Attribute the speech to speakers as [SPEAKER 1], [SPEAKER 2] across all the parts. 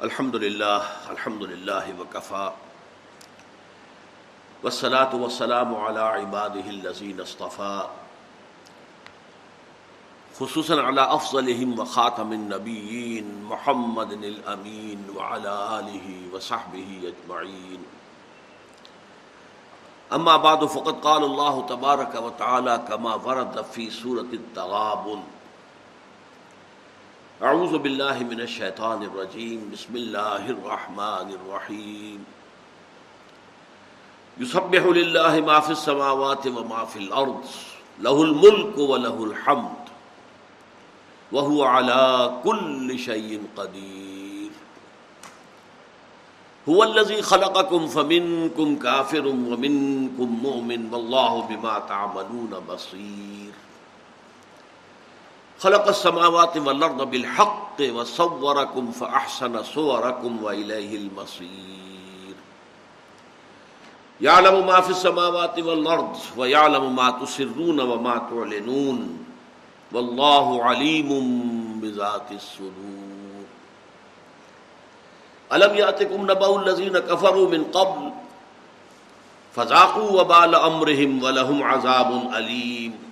[SPEAKER 1] الحمد للہ الحمد للہ وکفا وسلاۃ وسلام على عباده الذين اصطفى خصوصا على افضلهم وخاتم النبيين محمد الامين وعلى اله وصحبه اجمعين اما بعد، فقد قال الله تبارك وتعالى كما ورد في سوره التغابن اعوذ باللہ من الشیطان الرجیم، بسم اللہ الرحمن الرحیم۔ یسبح للہ ما فی السماوات وما فی الارض له الملک و وله الحمد وهو على كل شيء قدیر۔ هو الذي خلقكم فمنكم كافر ومنكم مؤمن والله بما تعملون بصير خلق السماوات والارض بالحق وصوركم فاحسن صوركم واليه المصير. يعلم ما في السماوات والارض ويعلم ما تسرون وما تعلنون والله عليم بذات الصدور. الم ياتكم نبأ الذين كفروا من قبل فذاقوا وبال امرهم ولهم عذاب اليم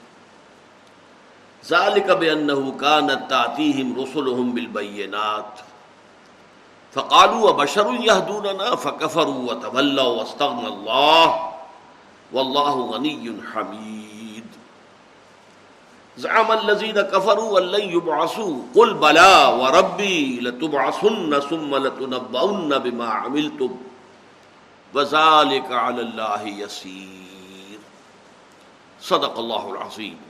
[SPEAKER 1] ذالک بانه كانت تاتيهم رسلهم بالبينات فقالوا وبشر يهدوننا فكفروا وتولوا واستغنى الله والله غني حميد زعم الذين كفروا ان لن يبعثوا قل بلى وربي لتبعثن ثم لتنبؤن بما عملتم وذلك على الله يسير صدق الله العظيم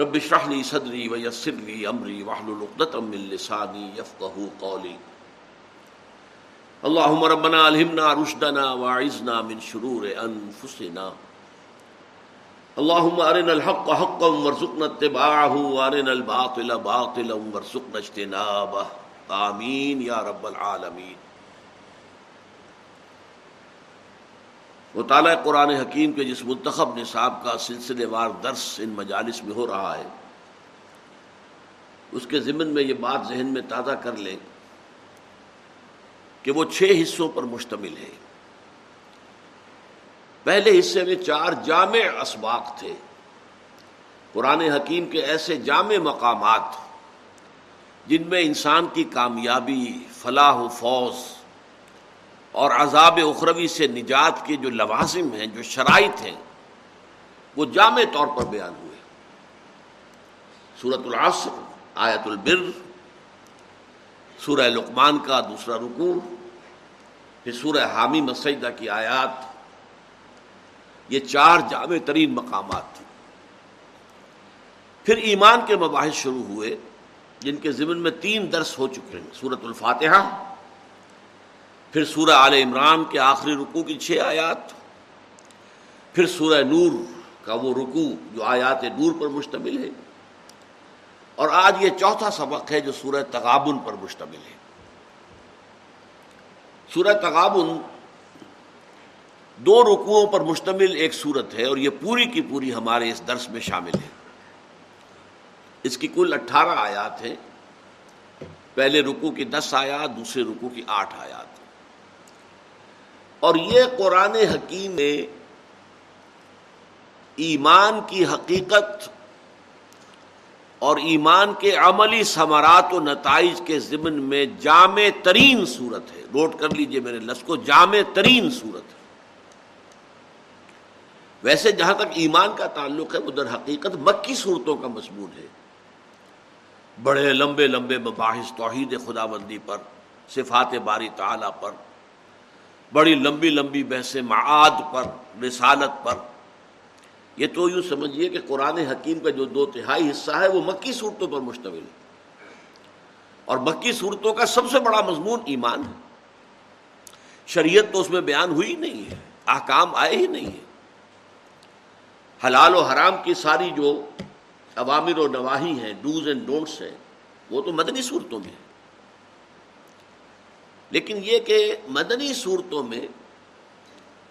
[SPEAKER 1] رب اشرح لي صدري ويسر لي امري واحلل عقدة من لساني يفقهوا قولي. اللهم ربنا الهمنا رشدنا واعذنا من شرور انفسنا اللهم ارنا الحق حقا وارزقنا اتباعه وارنا الباطل باطلا وارزقنا اجتنابه. آمين يا رب العالمين. مطالعہ قرآن حکیم کے جس منتخب نصاب کا سلسلے وار درس ان مجالس میں ہو رہا ہے، اس کے ضمن میں یہ بات ذہن میں تازہ کر لیں کہ وہ چھ حصوں پر مشتمل ہے پہلے حصے میں چار جامع اسباق تھے۔ قرآن حکیم کے ایسے جامع مقامات جن میں انسان کی کامیابی، فلاح و فوز اور عذاب اخروی سے نجات کے جو لوازم ہیں، جو شرائط ہیں، وہ جامع طور پر بیان ہوئے۔ سورت العصر، آیت البر، سورہ لقمان کا دوسرا رکوع، پھر سورہ حامی مسجدہ کی آیات۔ یہ چار جامع ترین مقامات تھے۔ پھر ایمان کے مباحث شروع ہوئے، جن کے ضمن میں تین درس ہو چکے ہیں۔ سورت الفاتحہ پھر سورہ آل عمران کے آخری رکوع کی چھ آیات، پھر سورہ نور کا وہ رکوع جو آیات نور پر مشتمل ہے۔ اور آج یہ چوتھا سبق ہے جو سورہ تغابن پر مشتمل ہے۔ سورہ تغابن دو رکوعوں پر مشتمل ایک صورت ہے اور یہ پوری کی پوری ہمارے اس درس میں شامل ہے۔ اس کی کل اٹھارہ آیات ہیں۔ پہلے رکوع کی دس آیات، دوسرے رکوع کی آٹھ آیات۔ اور یہ قرآن حکیم میں ایمان کی حقیقت اور ایمان کے عملی ثمرات و نتائج کے ضمن میں جامع ترین صورت ہے۔ نوٹ کر لیجیے میرے لفظ کو، جامع ترین صورت ہے۔ ویسے جہاں تک ایمان کا تعلق ہے، وہ در حقیقت مکی صورتوں کا مضمون ہے۔ بڑے لمبے لمبے مباحث توحید خدا بندی پر، صفات باری تعالی پر بڑی لمبی لمبی بحث معاد پر، رسالت پر۔ یہ تو یوں سمجھیے کہ قرآن حکیم کا جو دو تہائی حصہ ہے، وہ مکی صورتوں پر مشتمل ہے۔ اور مکی صورتوں کا سب سے بڑا مضمون ایمان ہے۔ شریعت تو اس میں بیان ہوئی نہیں ہے، احکام آئے ہی نہیں ہے حلال و حرام کی ساری جو عوامر و نواحی ہیں ڈوز اینڈ ڈونٹس ہیں، وہ تو مدنی صورتوں میں ہیں۔ لیکن یہ کہ مدنی صورتوں میں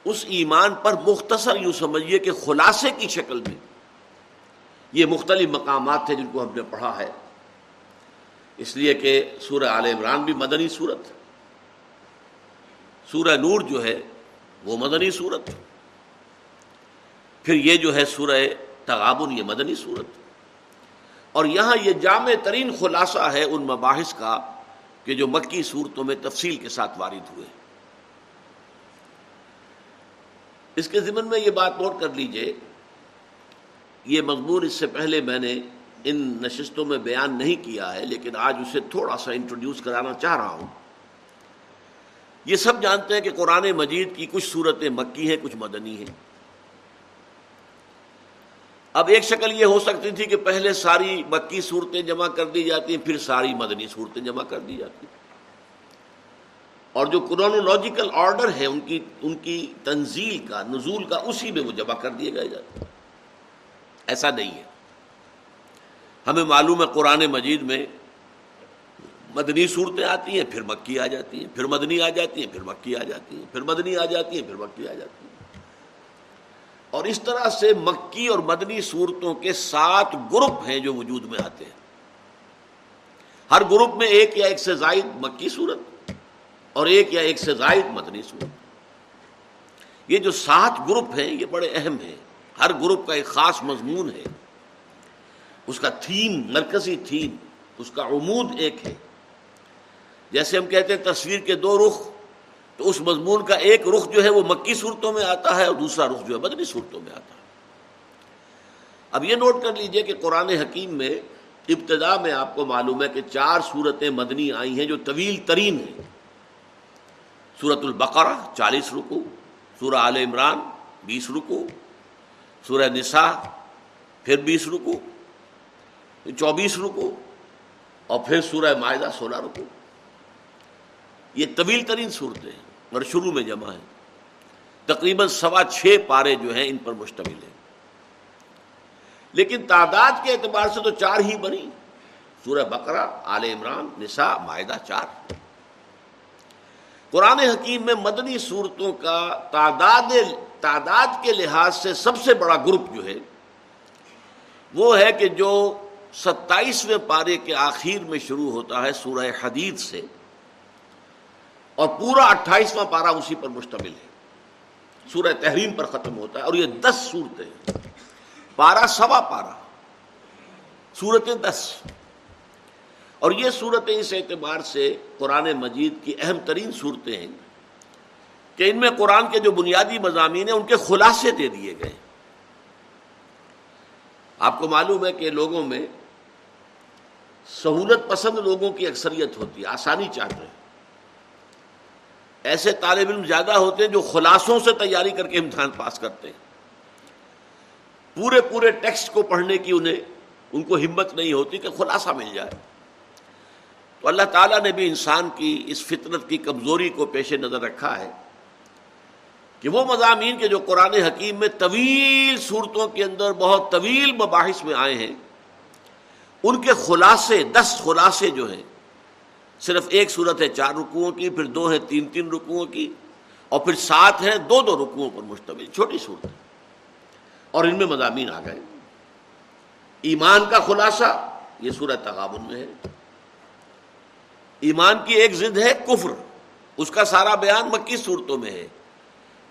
[SPEAKER 1] اس ایمان پر مختصر یوں سمجھیے کہ خلاصے کی شکل میں یہ مختلف مقامات تھے جن کو ہم نے پڑھا ہے۔ اس لیے کہ سورہ عال عمران بھی مدنی صورت سورہ نور جو ہے وہ مدنی صورت پھر یہ جو ہے سورہ تغابن یہ مدنی صورت اور یہاں یہ جامع ترین خلاصہ ہے ان مباحث کا۔ کہ جو مکی صورتوں میں تفصیل کے ساتھ وارد ہوئے۔ اس کے ذمن میں یہ بات نوٹ کر لیجیے، یہ مضمون اس سے پہلے میں نے ان نشستوں میں بیان نہیں کیا ہے، لیکن آج اسے تھوڑا سا انٹروڈیوس کرانا چاہ رہا ہوں۔ یہ سب جانتے ہیں کہ قرآن مجید کی کچھ صورتیں مکی ہیں، کچھ مدنی ہیں۔ اب ایک شکل یہ ہو سکتی تھی کہ پہلے ساری مکی صورتیں جمع کر دی جاتی ہیں، پھر ساری مدنی صورتیں جمع کر دی جاتی ہیں۔ اور جو کرونولوجیکل آرڈر ہے، ان کی ان کی تنزیل کا، نزول کا، اسی میں وہ جمع کر دیے گئے جاتے ہیں۔ ایسا نہیں ہے۔ ہمیں معلوم ہے قرآن مجید میں مدنی صورتیں آتی ہیں، پھر مکی آ جاتی ہیں، پھر مدنی آ جاتی ہیں، پھر مکی آ جاتی ہیں، پھر مدنی آ جاتی ہیں، پھر مکی آ جاتی ہیں۔ اور اس طرح سے مکی اور مدنی صورتوں کے سات گروپ ہیں جو وجود میں آتے ہیں۔ ہر گروپ میں ایک یا ایک سے زائد مکی صورت اور ایک یا ایک سے زائد مدنی صورت۔ یہ جو سات گروپ ہیں، یہ بڑے اہم ہیں۔ ہر گروپ کا ایک خاص مضمون ہے۔ اس کا تھیم، مرکزی تھیم، اس کا عمود ایک ہے۔ جیسے ہم کہتے ہیں، تصویر کے دو رخ تو اس مضمون کا ایک رخ جو ہے وہ مکی صورتوں میں آتا ہے اور دوسرا رخ جو ہے مدنی صورتوں میں آتا ہے۔ اب یہ نوٹ کر لیجیے کہ قرآن حکیم میں ابتدا میں آپ کو معلوم ہے کہ چار صورتیں مدنی آئی ہیں جو طویل ترین ہیں۔ سورت البقرہ، چالیس رکو سورہ آل عمران، بیس رکو سورہ نساء، پھر بیس رکو چوبیس رکو اور پھر سورہ معاہدہ سولہ رکو یہ طویل ترین صورتیں ہیں۔ اور شروع میں جمع ہے تقریباً سوا چھ پارے جو ہیں ان پر مشتمل ہیں۔ لیکن تعداد کے اعتبار سے تو چار ہی بنی۔ سورہ بقرہ، آل عمران، نساء معاہدہ چار۔ قرآن حکیم میں مدنی صورتوں کا تعداد تعداد کے لحاظ سے سب سے بڑا گروپ جو ہے، وہ ہے کہ جو ستائیسویں پارے کے آخر میں شروع ہوتا ہے سورہ حدید سے۔ اور پورا اٹھائیسواں پارا اسی پر مشتمل ہے۔ سورہ تحریم پر ختم ہوتا ہے اور یہ دس صورتیں پارا سوا پارا سورتیں دس۔ اور یہ صورتیں اس اعتبار سے قرآن مجید کی اہم ترین صورتیں ہیں کہ ان میں قرآن کے جو بنیادی مضامین ہیں، ان کے خلاصے دے دیے گئے۔ آپ کو معلوم ہے کہ لوگوں میں سہولت پسند لوگوں کی اکثریت ہوتی ہے، آسانی چاہتے ہیں۔ ایسے طالب علم زیادہ ہوتے ہیں جو خلاصوں سے تیاری کر کے امتحان پاس کرتے ہیں۔ پورے پورے ٹیکسٹ کو پڑھنے کی انہیں ان کو ہمت نہیں ہوتی کہ خلاصہ مل جائے۔ تو اللہ تعالیٰ نے بھی انسان کی اس فطرت کی کمزوری کو پیش نظر رکھا ہے کہ وہ مضامین کے جو قرآن حکیم میں طویل صورتوں کے اندر بہت طویل مباحث میں آئے ہیں، ان کے خلاصے، دس خلاصے جو ہیں صرف ایک صورت ہے، چار رکوؤں کی، پھر دو ہے تین تین رکوؤں کی، اور پھر سات ہے دو دو رکوؤں پر مشتمل، چھوٹی صورت ہے۔ اور ان میں مضامین آ گئے۔ ایمان کا خلاصہ، یہ سورت تغابن میں ہے۔ ایمان کی ایک ضد ہے کفر، اس کا سارا بیان مکی صورتوں میں ہے۔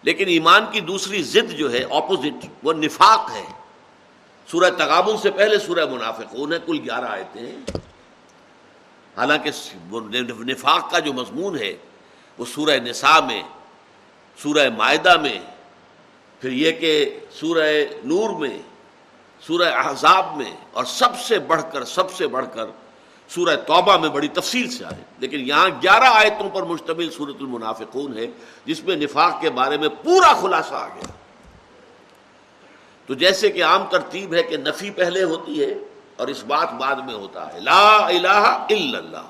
[SPEAKER 1] لیکن ایمان کی دوسری ضد جو ہے اپوزٹ وہ نفاق ہے۔ سورہ تغابن سے پہلے سورہ منافقون ہے، کل گیارہ آئے ہیں۔ حالانکہ نفاق کا جو مضمون ہے، وہ سورہ نساء میں، سورہ معدہ میں، پھر یہ کہ سورہ نور میں، سورہ احزاب میں اور سب سے بڑھ کر، سب سے بڑھ کر سورہ توبہ میں بڑی تفصیل سے آئے۔ لیکن یہاں گیارہ آیتوں پر مشتمل سورت المنافقون ہے، جس میں نفاق کے بارے میں پورا خلاصہ آ گیا۔ تو جیسے کہ عام ترتیب ہے کہ نفی پہلے ہوتی ہے اور اس بات بعد میں ہوتا ہے۔ لا الہ الا اللہ۔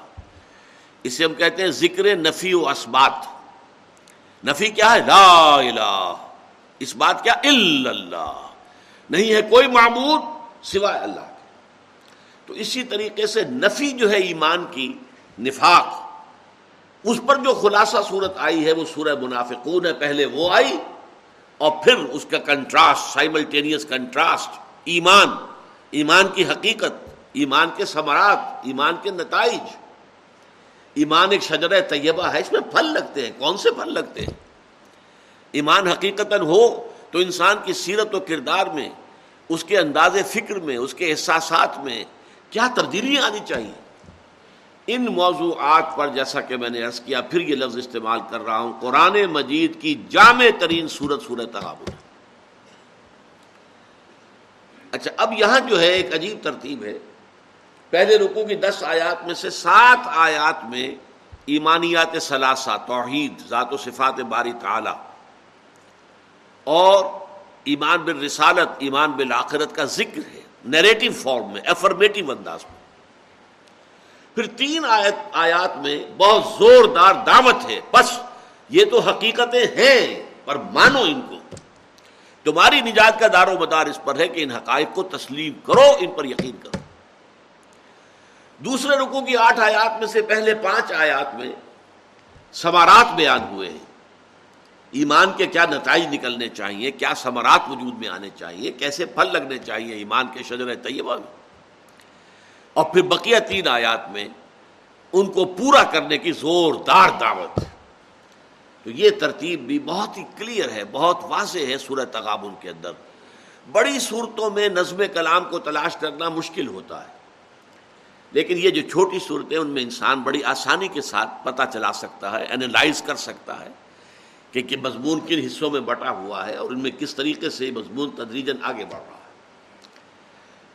[SPEAKER 1] اسے ہم کہتے ہیں ذکر نفی و اسبات نفی کیا ہے؟ لا الہ۔ اس بات کیا؟ الا اللہ۔ نہیں ہے کوئی معبود سوائے اللہ کے۔ تو اسی طریقے سے نفی جو ہے ایمان کی نفاق، اس پر جو خلاصہ صورت آئی ہے، وہ سورہ منافقون ہے۔ پہلے وہ آئی اور پھر اس کا کنٹراسٹ سائملٹینیس کنٹراسٹ ایمان۔ ایمان کی حقیقت، ایمان کے ثمرات، ایمان کے نتائج۔ ایمان ایک شجر طیبہ ہے، اس میں پھل لگتے ہیں۔ کون سے پھل لگتے ہیں؟ ایمان حقیقت ہو تو انسان کی سیرت و کردار میں، اس کے انداز فکر میں، اس کے احساسات میں کیا تبدیلیاں آنی چاہیے؟ ان موضوعات پر جیسا کہ میں نے عرض کیا، پھر یہ لفظ استعمال کر رہا ہوں، قرآن مجید کی جامع ترین صورت صورت تغابل اچھا اب یہاں جو ہے ایک عجیب ترتیب ہے۔ پہلے رکو کی دس آیات میں سے سات آیات میں ایمانیات ثلاثہ، توحید، ذات و صفات باری تعالی، اور ایمان بالرسالت، ایمان بالآخرت کا ذکر ہے نیریٹو فارم میں افرمیٹو انداز میں۔ پھر تین آیت، آیات میں بہت زوردار دعوت ہے، بس یہ تو حقیقتیں ہیں، پر مانو ان کو۔ تمہاری نجات کا دار و مدار اس پر ہے کہ ان حقائق کو تسلیم کرو، ان پر یقین کرو۔ دوسرے رکو کی آٹھ آیات میں سے پہلے پانچ آیات میں سمارات بیان ہوئے ہیں۔ ایمان کے کیا نتائج نکلنے چاہیے، کیا سمرات وجود میں آنے چاہیے، کیسے پھل لگنے چاہیے ایمان کے شجر طیبہ میں۔ اور پھر بقیہ تین آیات میں ان کو پورا کرنے کی زوردار دعوت۔ تو یہ ترتیب بھی بہت ہی کلیئر ہے، بہت واضح ہے سورہ تغابن کے اندر۔ بڑی صورتوں میں نظم کلام کو تلاش کرنا مشکل ہوتا ہے۔ لیکن یہ جو چھوٹی صورتیں ان میں انسان بڑی آسانی کے ساتھ پتہ چلا سکتا ہے انالائز کر سکتا ہے کہ کہ مضمون کن حصوں میں بٹا ہوا ہے اور ان میں کس طریقے سے مضمون تدریجن آگے بڑھ رہا ہے۔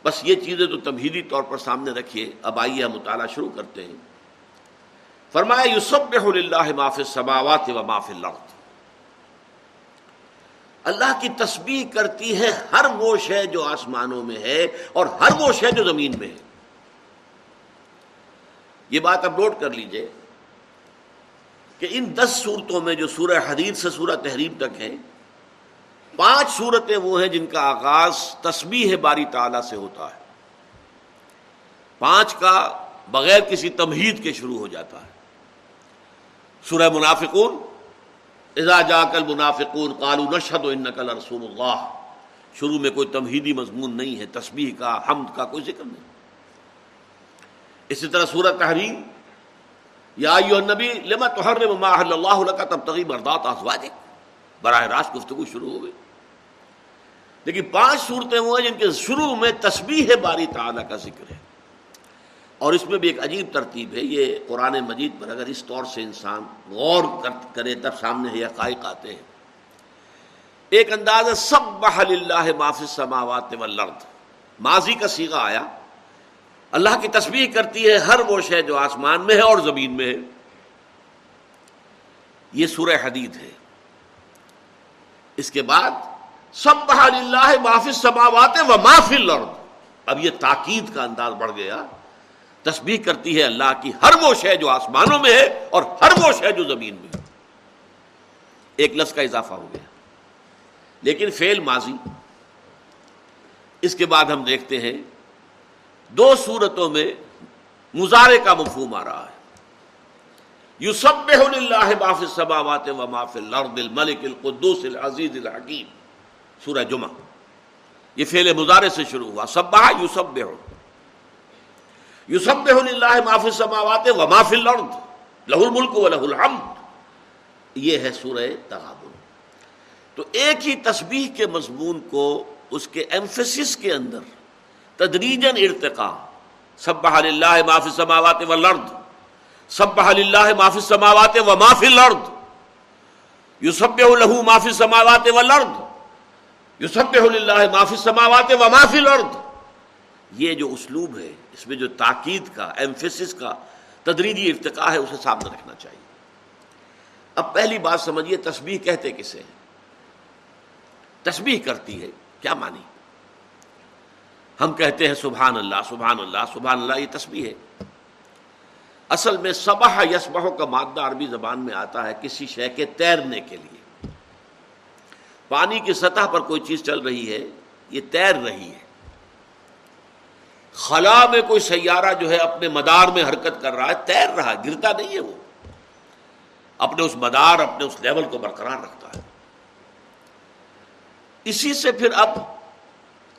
[SPEAKER 1] بس یہ چیزیں تو تمہیدی طور پر سامنے رکھیے۔ اب آئیے ہم مطالعہ شروع کرتے ہیں۔ فرمایا یوسف اللہ معاف سماوات و معاف اللہ اللہ کی تسبیح کرتی ہے ہر وہ شے جو آسمانوں میں ہے اور ہر وہ شے جو زمین میں ہے۔ یہ بات اب نوٹ کر لیجیے کہ ان دس صورتوں میں جو سورہ حدید سے سورہ تحریم تک ہیں، پانچ صورتیں وہ ہیں جن کا آغاز تسبیح باری تعالی سے ہوتا ہے۔ پانچ کا بغیر کسی تمہید کے شروع ہو جاتا ہے۔ سورہ منافقون، اذا جا کل منافقون کالو نشد و نقل رسول اللہ۔ شروع میں کوئی تمہیدی مضمون نہیں ہے، تسبیح کا، حمد کا، کوئی ذکر نہیں۔ اسی طرح سورت تحریم، یا نبی لما تحرم ما احل اللہ لك تبتغي مرضات ازواجك براہ راست گفتگو شروع ہو گئی۔ لیکن پانچ صورتیں وہ ہیں جن کے شروع میں تسبیح باری تعالی کا ذکر ہے۔ اور اس میں بھی ایک عجیب ترتیب ہے، یہ قرآن مجید پر اگر اس طور سے انسان غور کرے تب سامنے یہ حقائق آتے ہیں۔ ایک انداز ہے سب بحل اللہ معافی سماوات والارض۔ ماضی کا سیگا آیا۔ اللہ کی تسبیح کرتی ہے، ہر وہ شے جو آسمان میں ہے اور زمین میں ہے۔ یہ سورہ حدید ہے۔ اس کے بعد سب اللہ معافی سماوات و معافی لرد اب یہ تاکید کا انداز بڑھ گیا۔ تسبیح کرتی ہے اللہ کی، ہر وہ شے جو آسمانوں میں ہے اور ہر وہ شے جو زمین میں ہے۔ ایک لفظ کا اضافہ ہو گیا۔ لیکن فیل ماضی۔ اس کے بعد ہم دیکھتے ہیں، دو صورتوں میں مظاہرے کا مفہوم آ رہا ہے۔ یو سب اللہ باف سباوات و ماف الارض، الملک القدوس العزیز الحکیم۔ سورہ جمعہ۔ یہ فعل مظاہرے سے شروع ہوا۔ سب یو سب یو سب اللہ معاف سماوات و معاف الارض لہ الملک و لہ الحمد۔ یہ ہے سورہ تغابن۔ تو ایک ہی تسبیح کے مضمون کو اس کے ایمفیسس کے اندر تدریجن ارتقا سب اللہ معاف سماوات و لرد سب اللہ معافی سماوات و معافی لرد یو سب لہو معافی سماوات و لرد یو سب اللہ معافی سماوات و معافی لرد یہ جو اسلوب ہے، اس میں جو تاکید کا ایمفیسس کا، تدریجی ارتقا ہے، اسے سامنے رکھنا چاہیے۔ اب پہلی بات سمجھیے، تسبیح کہتے کسے ہیں؟ تسبیح کرتی ہے، کیا مانی ہم کہتے ہیں سبحان اللہ سبحان اللہ سبحان اللہ یہ تسبیح ہے۔ اصل میں صبح یسبہ کا مادہ عربی زبان میں آتا ہے کسی شے کے تیرنے کے لیے۔ پانی کی سطح پر کوئی چیز چل رہی ہے، یہ تیر رہی ہے۔ خلا میں کوئی سیارہ جو ہے اپنے مدار میں حرکت کر رہا ہے، تیر رہا ہے، گرتا نہیں ہے وہ۔ اپنے اس مدار، اپنے اس لیول کو برقرار رکھتا ہے۔ اسی سے پھر اب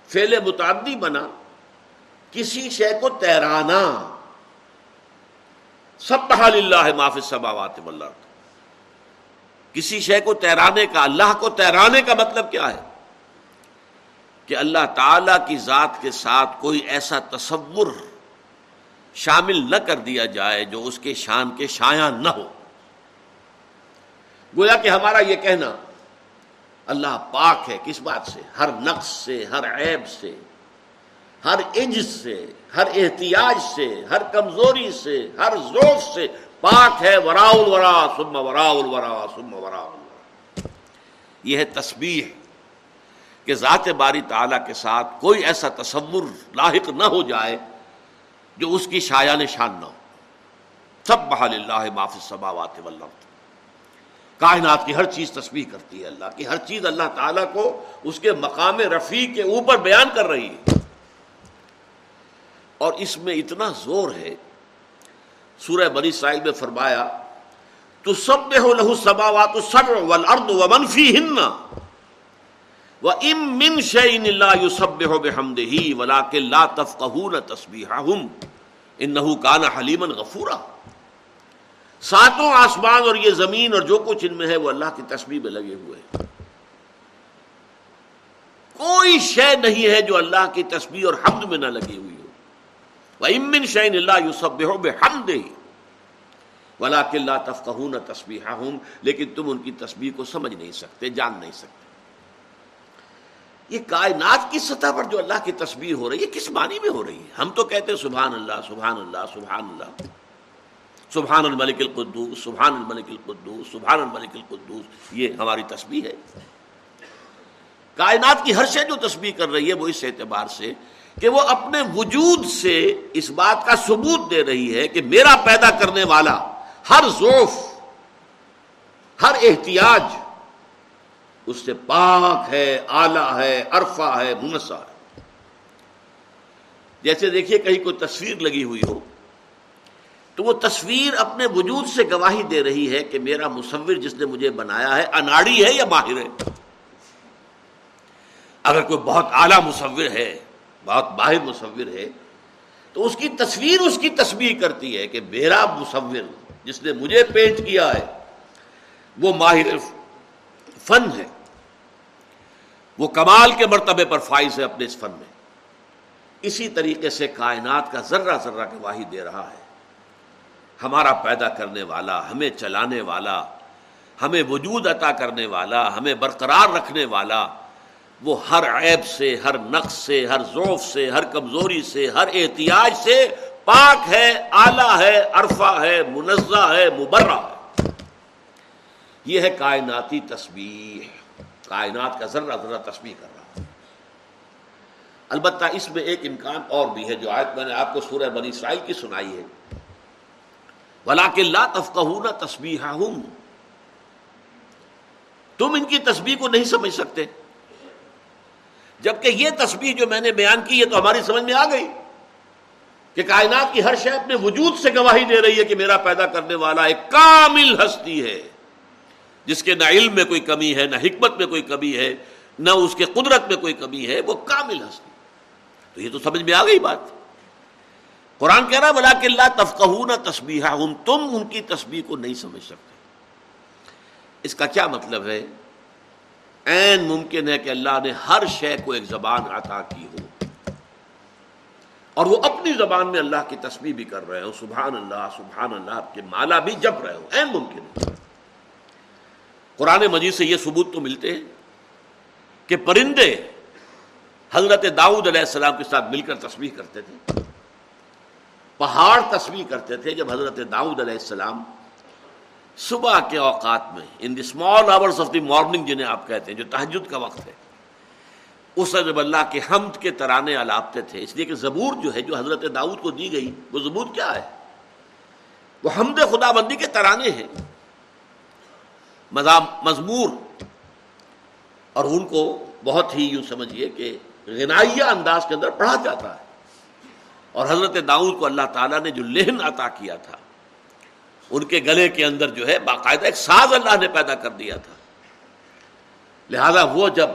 [SPEAKER 1] فیل متعدی بنا، کسی شے کو تیرانا۔ سب بحال اللہ معاف سباوات اللہ کسی شے کو تیرانے کا، اللہ کو تیرانے کا مطلب کیا ہے؟ کہ اللہ تعالی کی ذات کے ساتھ کوئی ایسا تصور شامل نہ کر دیا جائے جو اس کے شان کے شایاں نہ ہو۔ گویا کہ ہمارا یہ کہنا، اللہ پاک ہے کس بات سے؟ ہر نقص سے، ہر عیب سے، ہر عجز سے، ہر احتیاج سے، ہر کمزوری سے، ہر ذوف سے پاک ہے۔ ورا الورا سم ورا الورا سم ورا الورا۔ یہ ہے تسبیح۔ کہ ذات باری تعالیٰ کے ساتھ کوئی ایسا تصور لاحق نہ ہو جائے جو اس کی شایان شان نہ ہو۔ سب بحال اللہ معاف سباوات والارض۔ کائنات کی ہر چیز تسبیح کرتی ہے اللہ کی، ہر چیز اللہ تعالیٰ کو اس کے مقام رفیع کے اوپر بیان کر رہی ہے۔ اور اس میں اتنا زور ہے، سورہ بنی سائل میں فرمایا تو سب میں ہو لہو سباوات سب ولرد و منفی ہن و ام من شعین اللہ یو سب ہو بے حمد ہی ولا کے لا تفقہ تسبیح ان کان حلیمن غفورا۔ ساتوں آسمان اور یہ زمین اور جو کچھ ان میں ہے وہ اللہ کی تسبیح میں لگے ہوئے کوئی شے نہیں ہے جو اللہ کی تسبیح اور حمد میں نہ لگی ہوئی ہو۔ وہ امن شعین اللہ یو سب ہو بے حمد ہی ولا کلّہ تفقہ نہ تصبیح لیکن تم ان کی تصویر کو سمجھ نہیں سکتے، جان نہیں سکتے۔ یہ کائنات کی سطح پر جو اللہ کی تصویر ہو رہی ہے کس معنی میں ہو رہی ہے؟ ہم تو کہتے ہیں سبحان اللہ سبحان اللہ سبحان اللہ۔ سبحان الملک القدوس، سبحان الملک القدوس، سبحان الملک القدوس۔ یہ ہماری تصویر ہے۔ کائنات کی ہر شے جو تصویر کر رہی ہے، وہ اس اعتبار سے کہ وہ اپنے وجود سے اس بات کا ثبوت دے رہی ہے کہ میرا پیدا کرنے والا ہر ذوف ہر احتیاج اس سے پاک ہے آلہ ہے، عرفہ ہے منسا ہے۔ جیسے دیکھیے کہیں کوئی تصویر لگی ہوئی ہو، تو وہ تصویر اپنے وجود سے گواہی دے رہی ہے کہ میرا مصور جس نے مجھے بنایا ہے اناڑی ہے یا ماہر ہے۔ اگر کوئی بہت اعلیٰ مصور ہے، بہت ماہر مصور ہے، تو اس کی تصویر اس کی تصویر کرتی ہے کہ میرا مصور جس نے مجھے پینٹ کیا ہے، وہ ماہر فن ہے۔ وہ کمال کے مرتبے پر فائز ہے اپنے اس فن میں۔ اسی طریقے سے کائنات کا ذرہ ذرہ گواہی دے رہا ہے۔ ہمارا پیدا کرنے والا، ہمیں چلانے والا، ہمیں وجود عطا کرنے والا، ہمیں برقرار رکھنے والا، وہ ہر عیب سے، ہر نقص سے، ہر ذوف سے، ہر کمزوری سے، ہر احتیاج سے پاک ہے آلہ ہے، عرفہ ہے، منزہ ہے، مبرہ ہے۔ یہ ہے کائناتی تصویر کائنات کا ذرہ ذرہ تصویر کر رہا البتہ اس میں ایک امکان اور بھی ہے جو آیت میں نے آپ کو سورہ بنی اسرائیل کی سنائی ہے۔ ولا لا تفقہ تصبیح تم ان کی تصویر کو نہیں سمجھ سکتے۔ جبکہ یہ تصویر جو میں نے بیان کی یہ تو ہماری سمجھ میں آ گئی کہ کائنات کی ہر شے اپنے وجود سے گواہی دے رہی ہے کہ میرا پیدا کرنے والا ایک کامل ہستی ہے۔ جس کے نہ علم میں کوئی کمی ہے، نہ حکمت میں کوئی کمی ہے، نہ اس کے قدرت میں کوئی کمی ہے، وہ کامل ہستی۔ تو یہ تو سمجھ میں آ گئی بات۔ قرآن کہہ رہا بلا کہ اللہ تفقہ نہ تصبیح تم ان کی تصویر کو نہیں سمجھ سکتے۔ اس کا کیا مطلب ہے؟ این ممکن ہے کہ اللہ نے ہر شے کو ایک زبان عطا کی ہو۔ اور وہ اپنی زبان میں اللہ کی تصویر بھی کر رہے ہو۔ سبحان اللہ سبحان اللہ کے مالا بھی جپ رہے ہو۔ این ممکن ہے۔ قرآن مجید سے یہ ثبوت تو ملتے ہیں کہ پرندے حضرت داؤد علیہ السلام کے ساتھ مل کر تصویر کرتے تھے۔ پہاڑ تصویر کرتے تھے جب حضرت داؤد علیہ السلام صبح کے اوقات میں in the small hours of the morning جنہیں آپ کہتے ہیں، جو تحجد کا وقت ہے، اس جب اللہ کے حمد کے ترانے الاپتے تھے، اس لیے کہ زبور جو ہے، جو حضرت داؤد کو دی گئی، وہ زبور کیا ہے؟ وہ حمد خدا بندی کے ترانے ہیں۔ مضمور۔ اور ان کو بہت ہی یوں سمجھیے کہ غنائیہ انداز کے اندر پڑھا جاتا ہے۔ اور حضرت داؤد کو اللہ تعالیٰ نے جو لہن عطا کیا تھا، ان کے گلے کے اندر جو ہے باقاعدہ ایک ساز اللہ نے پیدا کر دیا تھا۔ لہذا وہ جب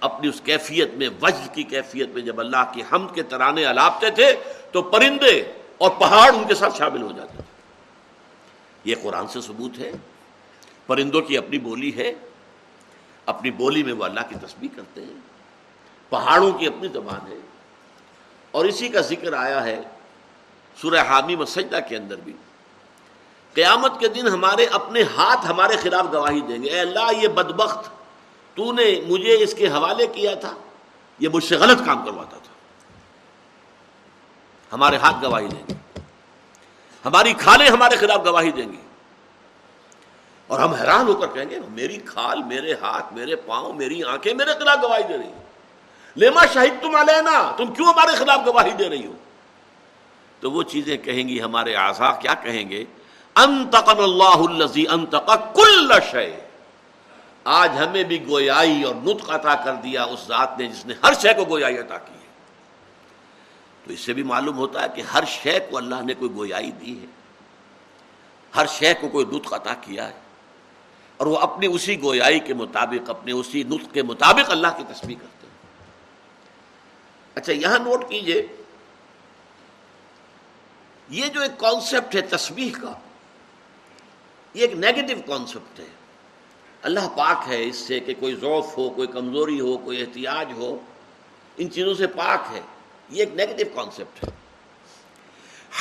[SPEAKER 1] اپنی اس کیفیت میں وجد کی کیفیت میں جب اللہ کی حمد کے ترانے الاپتے تھے، تو پرندے اور پہاڑ ان کے ساتھ شامل ہو جاتے تھے۔ یہ قرآن سے ثبوت ہے۔ پرندوں کی اپنی بولی ہے، اپنی بولی میں وہ اللہ کی تسبیح کرتے ہیں، پہاڑوں کی اپنی زبان ہے۔ اور اسی کا ذکر آیا ہے سورہ حامی مسجدہ کے اندر بھی۔ قیامت کے دن ہمارے اپنے ہاتھ ہمارے خلاف گواہی دیں گے، اے اللہ یہ بدبخت، تو نے مجھے اس کے حوالے کیا تھا، یہ مجھ سے غلط کام کرواتا تھا۔ ہمارے ہاتھ گواہی دیں گے۔ ہماری کھالیں ہمارے خلاف گواہی دیں گی اور ہم حیران ہو کر کہیں گے، میری کھال، میرے ہاتھ، میرے پاؤں، میری آنکھیں میرے خلاف گواہی دے رہی لیما شاہد تم علینا، تم کیوں ہمارے خلاف گواہی دے رہی ہو؟ تو وہ چیزیں کہیں گی ہمارے آزا کیا کہیں گے؟ انتقن اللہ الزی انتقا کل شے آج ہمیں بھی گویائی اور نطق عطا کر دیا اس ذات نے جس نے ہر شے کو گویائی عطا کی ہے۔ تو اس سے بھی معلوم ہوتا ہے کہ ہر شے کو اللہ نے کوئی گویائی دی ہے۔ ہر شے کو کوئی نطق عطا کیا ہے۔ اور وہ اپنی اسی گویائی کے مطابق اپنے اسی نطق کے مطابق اللہ کی تصویر کرتے ہیں۔ اچھا یہاں نوٹ کیجیے، یہ جو ایک کانسیپٹ ہے تسبیح کا، یہ ایک نیگیٹو کانسیپٹ ہے۔ اللہ پاک ہے اس سے کہ کوئی ذوف ہو، کوئی کمزوری ہو، کوئی احتیاج ہو، ان چیزوں سے پاک ہے۔ یہ ایک نیگیٹو کانسیپٹ ہے۔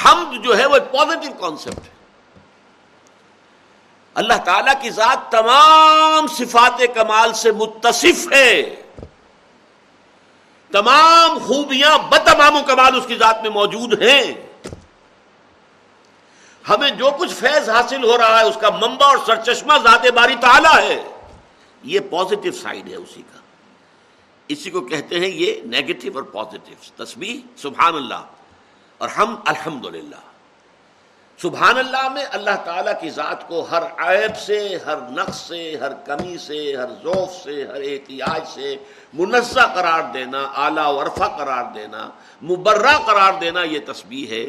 [SPEAKER 1] حمد جو ہے وہ ایک پازیٹو کانسیپٹ ہے۔ اللہ تعالی کی ذات تمام صفات کمال سے متصف ہے۔ تمام خوبیاں بتمام و کمال اس کی ذات میں موجود ہیں۔ ہمیں جو کچھ فیض حاصل ہو رہا ہے، اس کا منبع اور سرچشمہ ذات باری تعالی ہے۔ یہ پازیٹو سائڈ ہے اسی کا۔ اسی کو کہتے ہیں یہ نیگیٹو اور پازیٹو تصویر سبحان اللہ۔ اور ہم الحمد للہ سبحان اللہ میں اللہ تعالیٰ کی ذات کو ہر عیب سے، ہر نقص سے، ہر کمی سے، ہر ذوف سے، ہر احتیاج سے منزہ قرار دینا، اعلیٰ ورفا قرار دینا، مبرہ قرار دینا یہ تصویر ہے۔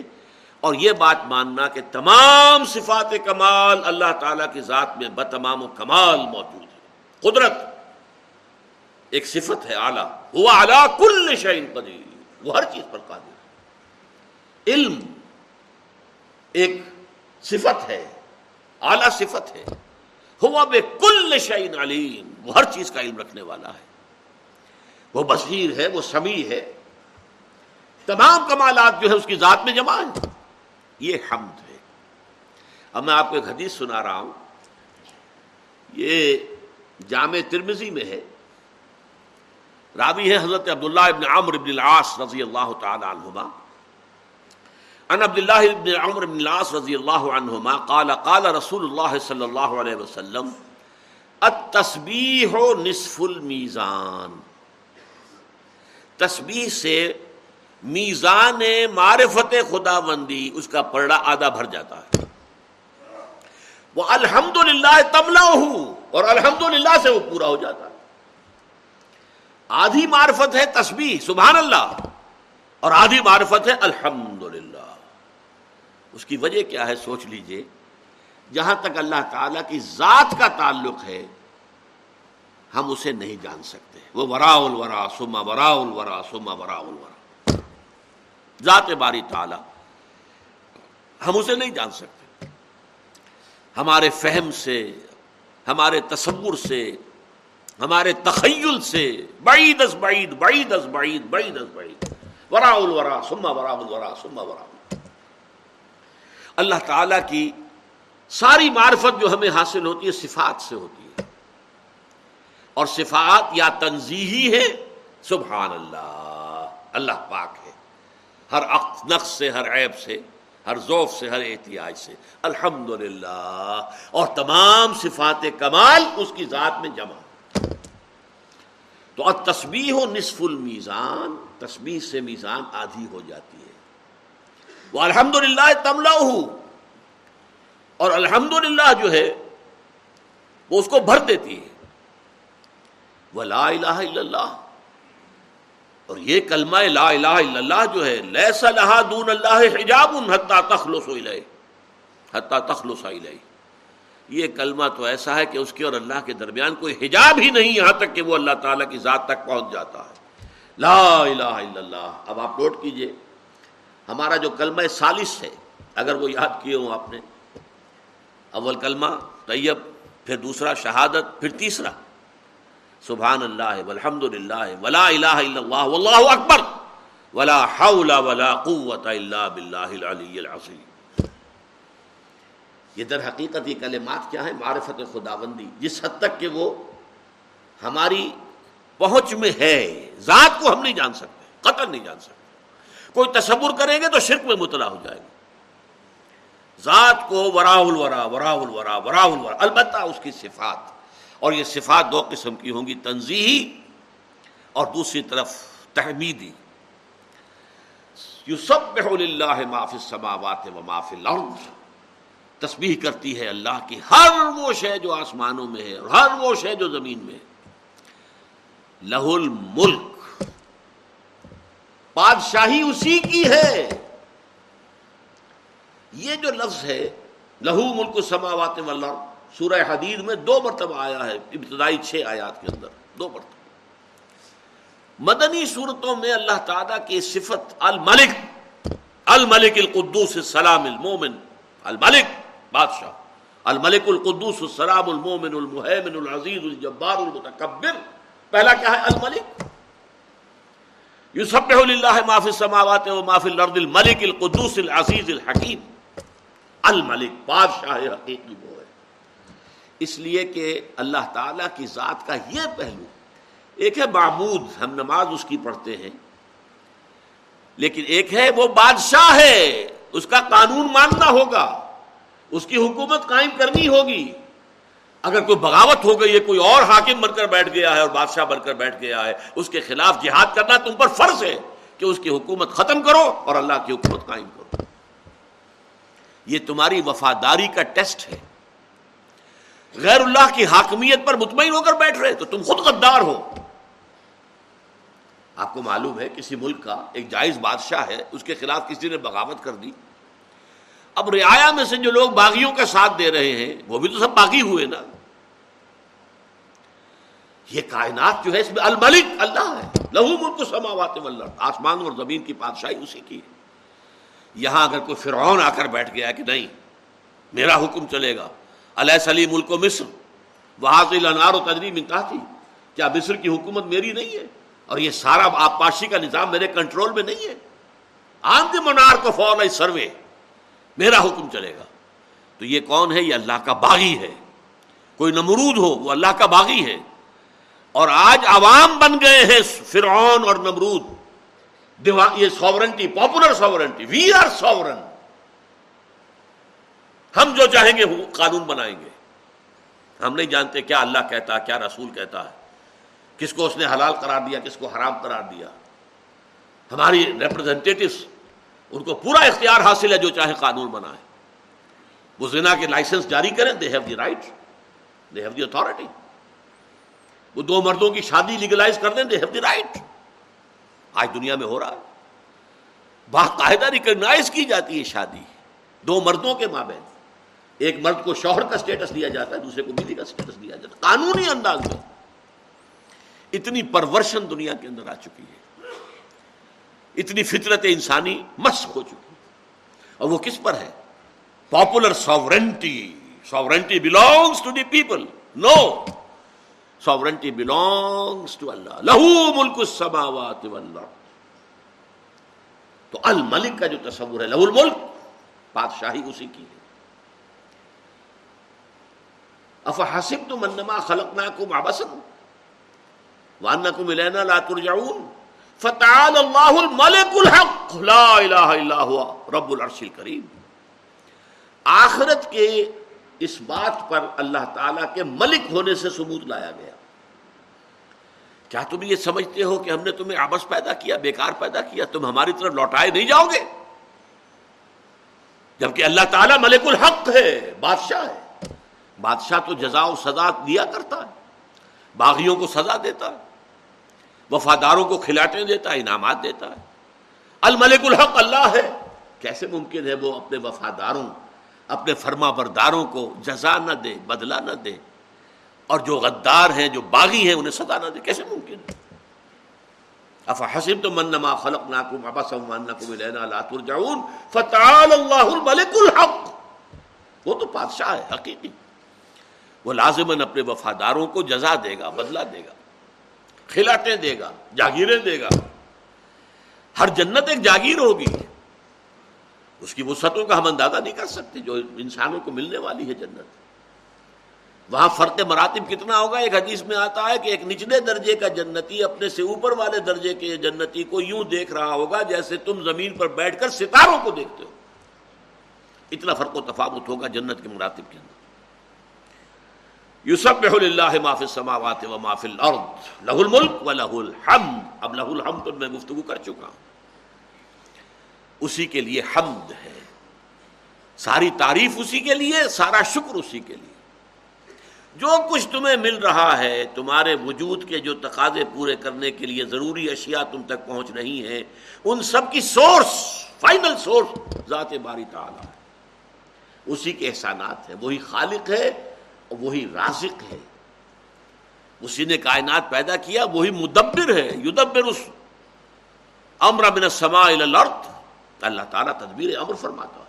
[SPEAKER 1] اور یہ بات ماننا کہ تمام صفات کمال اللہ تعالیٰ کی ذات میں بتمام و کمال موجود ہے۔ قدرت ایک صفت ہے، اعلیٰ۔ وہ اعلیٰ کل شعین قدیر۔ وہ ہر چیز پر قادر علم ایک صفت ہے، اعلیٰ صفت ہے۔ ہوا بے کل شعین علیم، وہ ہر چیز کا علم رکھنے والا ہے۔ وہ بصیر ہے، وہ سمیع ہے۔ تمام کمالات جو ہے اس کی ذات میں جمع ہے یہ حمد ہے۔ اب میں آپ کو ایک حدیث سنا رہا ہوں۔ یہ جامع ترمزی میں ہے۔ راوی ہے حضرت عبداللہ ابن عمر ابن العاص رضی اللہ تعالی عنہما۔ ان عبد عبداللہ ابن عمر ابن العاص رضی اللہ عنہما قال قال رسول اللہ صلی اللہ علیہ وسلم التسبیح نصف المیزان تسبیح سے میزان معرفت خدا بندی اس کا پرڑا آدھا بھر جاتا ہے۔ وہ الحمد للہ تملا ہوں اور الحمد للہ سے وہ پورا ہو جاتا ہے۔ آدھی معرفت ہے تسبیح، سبحان اللہ، اور آدھی معرفت ہے الحمد اس کی وجہ کیا ہے سوچ لیجیے۔ جہاں تک اللہ تعالی کی ذات کا تعلق ہے، ہم اسے نہیں جان سکتے۔ وہ ورا الورا سما ورا الورا سما ورا الورا ذات باری تعالی، ہم اسے نہیں جان سکتے۔ ہمارے فہم سے، ہمارے تصور سے، ہمارے تخیل سے، بعید از بعید بعید از بعید بعید از بعید۔ ورا الورا سما ورا الورا سما ورا اللہ تعالی کی ساری معرفت جو ہمیں حاصل ہوتی ہے صفات سے ہوتی ہے۔ اور صفات یا تنظیحی ہے سبحان اللہ۔ اللہ پاک ہے۔ ہر نقص سے، ہر عیب سے، ہر ذوف سے، ہر احتیاج سے۔ الحمد اور تمام صفات کمال اس کی ذات میں جمع۔ تو اب تسبیح ہو نصف المیزان، تسبیح سے میزان آدھی ہو جاتی ہے۔ وہ الحمد للہ تملا اور الحمد جو ہے، وہ اس کو بھر دیتی ہے۔ وہ لا الہ الا اللہ اور یہ کلمہ لا الہ الا اللہ جو ہے لیسا لہا دون اللہ حجاب حتی تخلص الیہ حتی تخلص الیہ یہ کلمہ تو ایسا ہے کہ اس کے اور اللہ کے درمیان کوئی حجاب ہی نہیں، یہاں تک کہ وہ اللہ تعالیٰ کی ذات تک پہنچ جاتا ہے۔ لا الہ الا اللہ اب آپ نوٹ کیجیے۔ ہمارا جو کلمہ سالس ہے، اگر وہ یاد کیے ہوں آپ نے، اول کلمہ طیب، پھر دوسرا شہادت، پھر تیسرا۔ سبحان اللہ والحمد للہ ولا الہ الا اللہ واللہ اکبر۔ ولا حول ولا قوت الا باللہ العلی العظیم۔ یہ در حقیقت یہ کلمات کیا ہے معرفت خداوندی۔ جس حد تک کہ وہ ہماری پہنچ میں ہے، ذات کو ہم نہیں جان سکتے قتل نہیں جان سکتے۔ کوئی تصور کریں گے تو شرک میں مطلع ہو جائے گا ذات کو ورا الورا ورا الورا ورا الورا، البتہ اس کی صفات، اور یہ صفات دو قسم کی ہوں گی تنظیحی اور دوسری طرف تحمیدی۔ یسبح للہ ما فی السماوات و ما فی الارض، تسبیح کرتی ہے اللہ کی ہر وہ شے جو آسمانوں میں ہے اور ہر وہ شے جو زمین میں ہے۔ لہ الملک بادشاہی اسی کی ہے۔ یہ جو لفظ ہے، لہو ملک سماوات والارض، سورہ حدید میں دو مرتبہ آیا ہے، ابتدائی چھ آیات کے اندر، دو مرتبہ۔ مدنی صورتوں میں اللہ تعالیٰ کی صفت الملک الملک القدوس السلام المومن، الملک بادشاہ، الملک القدوس السلام المومن المحمن العزیز الجبار المتکبر پہلا کیا ہے؟ الملک۔ یوسف اللہ ما فی السماوات و ما فی الارض الملک القدوس العزیز الحکیم۔ الملک، بادشاہ حقیقی وہ ہے۔ اس لیے کہ اللہ تعالیٰ کی ذات کا یہ پہلو، ایک ہے معبود، ہم نماز اس کی پڑھتے ہیں۔ لیکن ایک ہے وہ بادشاہ ہے، اس کا قانون ماننا ہوگا، اس کی حکومت قائم کرنی ہوگی۔ اگر کوئی بغاوت ہو گئی ہے، کوئی اور حاکم بن کر بیٹھ گیا ہے اور بادشاہ بن کر بیٹھ گیا ہے، اس کے خلاف جہاد کرنا تم پر فرض ہے کہ اس کی حکومت ختم کرو اور اللہ کی حکومت قائم کرو۔ یہ تمہاری وفاداری کا ٹیسٹ ہے۔ غیر اللہ کی حاکمیت پر مطمئن ہو کر بیٹھ رہے تو تم خود غدار ہو۔ آپ کو معلوم ہے، کسی ملک کا ایک جائز بادشاہ ہے، اس کے خلاف کسی نے بغاوت کر دی۔ اب رعایا میں سے جو لوگ باغیوں کا ساتھ دے رہے ہیں، وہ بھی تو سب باغی ہوئے نا۔ یہ کائنات جو ہے اس میں الملک اللہ ہے۔ لہو ملک سماوات والارض۔ آسمان اور زمین کی بادشاہی اسی کی ہے۔ یہاں اگر کوئی فرعون آ کر بیٹھ گیا کہ نہیں، میرا حکم چلے گا۔ علیہ سلی ملک و مصر۔ وہاں سے لنار و تجریب انتہا تھی کیا مصر کی حکومت میری نہیں ہے؟ اور یہ سارا آبپاشی کا نظام میرے کنٹرول میں نہیں ہے۔ آن دی منار کو فور سروے۔ میرا حکم چلے گا۔ تو یہ کون ہے؟ یہ اللہ کا باغی ہے۔ کوئی نمرود ہو، وہ اللہ کا باغی ہے۔ اور آج عوام بن گئے ہیں فرعون اور نمرود۔ یہ sovereignty popular sovereignty we are sovereign ہم جو چاہیں گے قانون بنائیں گے۔ ہم نہیں جانتے کیا اللہ کہتا ہے، کیا رسول کہتا ہے۔ کس کو اس نے حلال قرار دیا، کس کو حرام قرار دیا۔ ہماری ریپرزینٹیوس ان کو پورا اختیار حاصل ہے جو چاہے قانون بنائے۔ وہ زنا کے لائسنس جاری کریں they have the right they have the authority وہ دو مردوں کی شادی لیگلائز کر دیں دے ہیو دی رائٹ آج دنیا میں ہو رہا ہے۔ باقاعدہ ریکگنائز کی جاتی ہے شادی۔ دو مردوں کے مابین۔ ایک مرد کو شوہر کا سٹیٹس دیا جاتا ہے، دوسرے کو بیوی کا سٹیٹس دیا جاتا ہے۔ قانونی انداز میں۔ اتنی پرورشن دنیا کے اندر آ چکی ہے۔ اتنی فطرت انسانی مسق ہو چکی۔ اور وہ کس پر ہے؟ Popular sovereignty sovereignty belongs to the people no sovereignty belongs to Allah لہو ملک السماوات والارض تو الملک کا جو تصور ہے لہو الملک، بادشاہی اسی کی ہے۔ افحسب تم انما خلقناکم عبسا وانکم الینا لا ترجعون۔ فتعال اللہ الملک الحق. لا الہ الا ہوا. رب العرش الکریم. آخرت کے اس بات پر اللہ تعالیٰ کے ملک ہونے سے ثبوت لایا گیا. کیا تم یہ سمجھتے ہو کہ ہم نے تمہیں آبس پیدا کیا، بیکار پیدا کیا، تم ہماری طرف لوٹائے نہیں جاؤ گے؟ جبکہ اللہ تعالیٰ ملک الحق ہے، بادشاہ ہے. بادشاہ تو جزا و سزا دیا کرتا ہے، باغیوں کو سزا دیتا ہے. وفاداروں کو کھلاٹیں دیتا ہے، انعامات دیتا ہے۔ الملک الحق اللہ ہے۔ کیسے ممکن ہے وہ اپنے وفاداروں، اپنے فرما برداروں کو جزا نہ دے، بدلہ نہ دے۔ اور جو غدار ہیں، جو باغی ہیں، انہیں سزا نہ دے۔ کیسے ممکن ہے؟ افا حسب تو منما خلق ناکم ابا سمانکم الینا لا ترجعون۔ فتعال اللہ الملک الحق۔ وہ تو بادشاہ ہے، حقیقی۔ وہ لازمن اپنے وفاداروں کو جزا دے گا، بدلہ دے گا۔ کھلاٹیں دے گا، جاگیریں دے گا۔ ہر جنت ایک جاگیر ہوگی۔ اس کی وسعتوں کا ہم اندازہ نہیں کر سکتے، جو انسانوں کو ملنے والی ہے جنت۔ وہاں فرق مراتب کتنا ہوگا؟ ایک حدیث میں آتا ہے کہ ایک نچلے درجے کا جنتی اپنے سے اوپر والے درجے کے جنتی کو یوں دیکھ رہا ہوگا جیسے تم زمین پر بیٹھ کر ستاروں کو دیکھتے ہو۔ اتنا فرق و تفاوت ہوگا جنت کے مراتب کے اندر۔ یوسف اللہ معاف السماوات و معاف الارض لہ الملک و لہ الحمد۔ اب لہ الحمد تو میں گفتگو کر چکا ہوں۔ اسی کے لیے حمد ہے۔ ساری تعریف اسی کے لیے، سارا شکر اسی کے لیے۔ جو کچھ تمہیں مل رہا ہے، تمہارے وجود کے جو تقاضے پورے کرنے کے لیے ضروری اشیاء تم تک پہنچ رہی ہیں، ان سب کی سورس فائنل سورس ذات باری تعالی ہے۔ اسی کے احسانات ہیں۔ وہی خالق ہے وہی رازق ہے۔ اسی نے کائنات پیدا کیا، وہی مدبر ہے، یدبر اس امر من السماء الى الارض۔ اللہ تعالیٰ تدبیر امر فرماتا ہے۔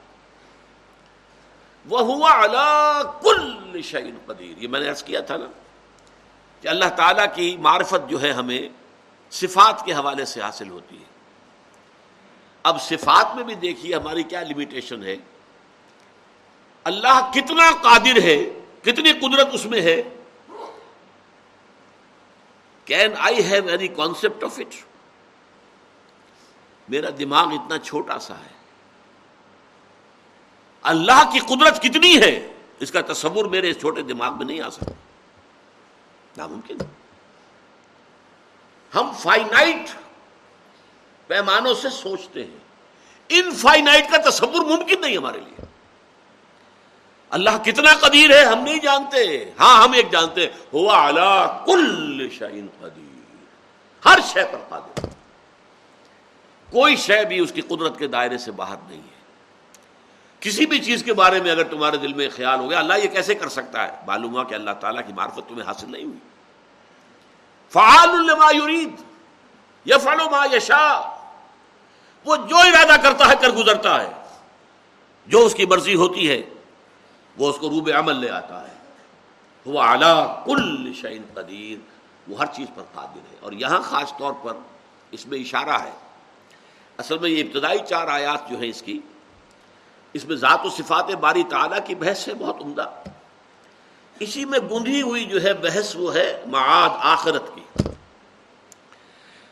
[SPEAKER 1] وہ ہوا اللہ کل شعین قدیر۔ یہ میں نے عرض کیا تھا نا کہ اللہ تعالیٰ کی معرفت جو ہے ہمیں صفات کے حوالے سے حاصل ہوتی ہے۔ اب صفات میں بھی دیکھیے ہماری کیا لمیٹیشن ہے۔ اللہ کتنا قادر ہے کتنی قدرت اس میں ہے؟ Can I have any concept of it میرا دماغ اتنا چھوٹا سا ہے۔ اللہ کی قدرت کتنی ہے؟ اس کا تصور میرے چھوٹے دماغ میں نہیں آ سکتا۔ ناممکن ہم فائنائٹ پیمانوں سے سوچتے ہیں۔ ان فائنائٹ کا تصور ممکن نہیں ہمارے لیے۔ اللہ کتنا قدیر ہے، ہم نہیں جانتے۔ ہاں ہم ایک جانتے ہوا اللہ کل شعین قدیر۔ ہر شے پر قادر۔ کوئی شے بھی اس کی قدرت کے دائرے سے باہر نہیں ہے۔ کسی بھی چیز کے بارے میں اگر تمہارے دل میں خیال ہو گیا، اللہ یہ کیسے کر سکتا ہے؟ معلوم ہوا کہ اللہ تعالیٰ کی معرفت تمہیں حاصل نہیں ہوئی۔ فعال یرید یا فالو ما یشا وہ جو ارادہ کرتا ہے، کر گزرتا ہے۔ جو اس کی مرضی ہوتی ہے۔ وہ اس کو روب عمل لے آتا ہے۔ وہ اعلیٰ کل شعین قدیر۔ وہ ہر چیز پر قادر ہے۔ اور یہاں خاص طور پر اس میں اشارہ ہے۔ اصل میں یہ ابتدائی چار آیات جو ہیں اس کی، اس میں ذات و صفات باری تعالیٰ کی بحث ہے بہت عمدہ۔ اسی میں گندھی ہوئی جو ہے بحث وہ ہے معاد آخرت کی۔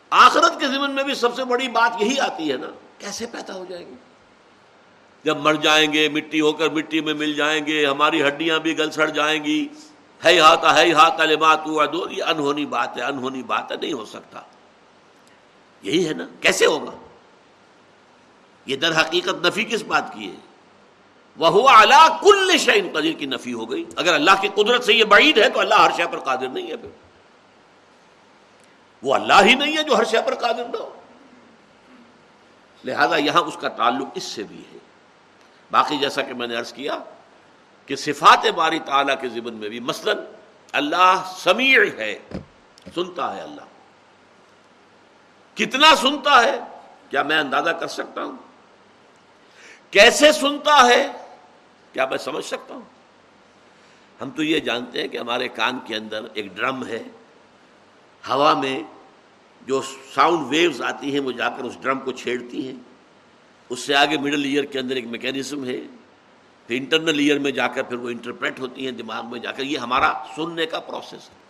[SPEAKER 1] آخرت کے ذمن میں بھی سب سے بڑی بات یہی آتی ہے نا، کیسے پیدا ہو جائیں گے جب مر جائیں گے، مٹی ہو کر مٹی میں مل جائیں گے، ہماری ہڈیاں بھی گل سڑ جائیں گی۔ ہے ہاتھ ہے ہاتھ بات ہوا دو یہ انہونی بات ہے، انہونی بات ہے، نہیں ہو سکتا۔ یہی ہے نا، کیسے ہوگا؟ یہ در حقیقت نفی کس بات کی ہے؟ وہ ہوا اللہ کل شعین قدیر، کی نفی ہو گئی۔ اگر اللہ کی قدرت سے یہ بعید ہے، تو اللہ ہر شے پر قادر نہیں ہے پھر۔ وہ اللہ ہی نہیں ہے جو ہر شے پر قادر نہ ہو۔ لہذا یہاں اس کا تعلق اس سے بھی ہے۔ باقی جیسا کہ میں نے عرض کیا کہ صفات باری تعالیٰ کے ذمن میں بھی مثلا اللہ سمیع ہے، سنتا ہے اللہ۔ کتنا سنتا ہے؟ کیا میں اندازہ کر سکتا ہوں؟ کیسے سنتا ہے؟ کیا میں سمجھ سکتا ہوں؟ ہم تو یہ جانتے ہیں کہ ہمارے کان کے اندر ایک ڈرم ہے، ہوا میں جو ساؤنڈ ویوز آتی ہیں، وہ جا کر اس ڈرم کو چھیڑتی ہیں۔ اس سے آگے مڈل ایئر کے اندر ایک میکینزم ہے۔ پھر انٹرنل ایئر میں جا کر پھر وہ انٹرپریٹ ہوتی ہیں دماغ میں جا کر۔ یہ ہمارا سننے کا پروسیس ہے۔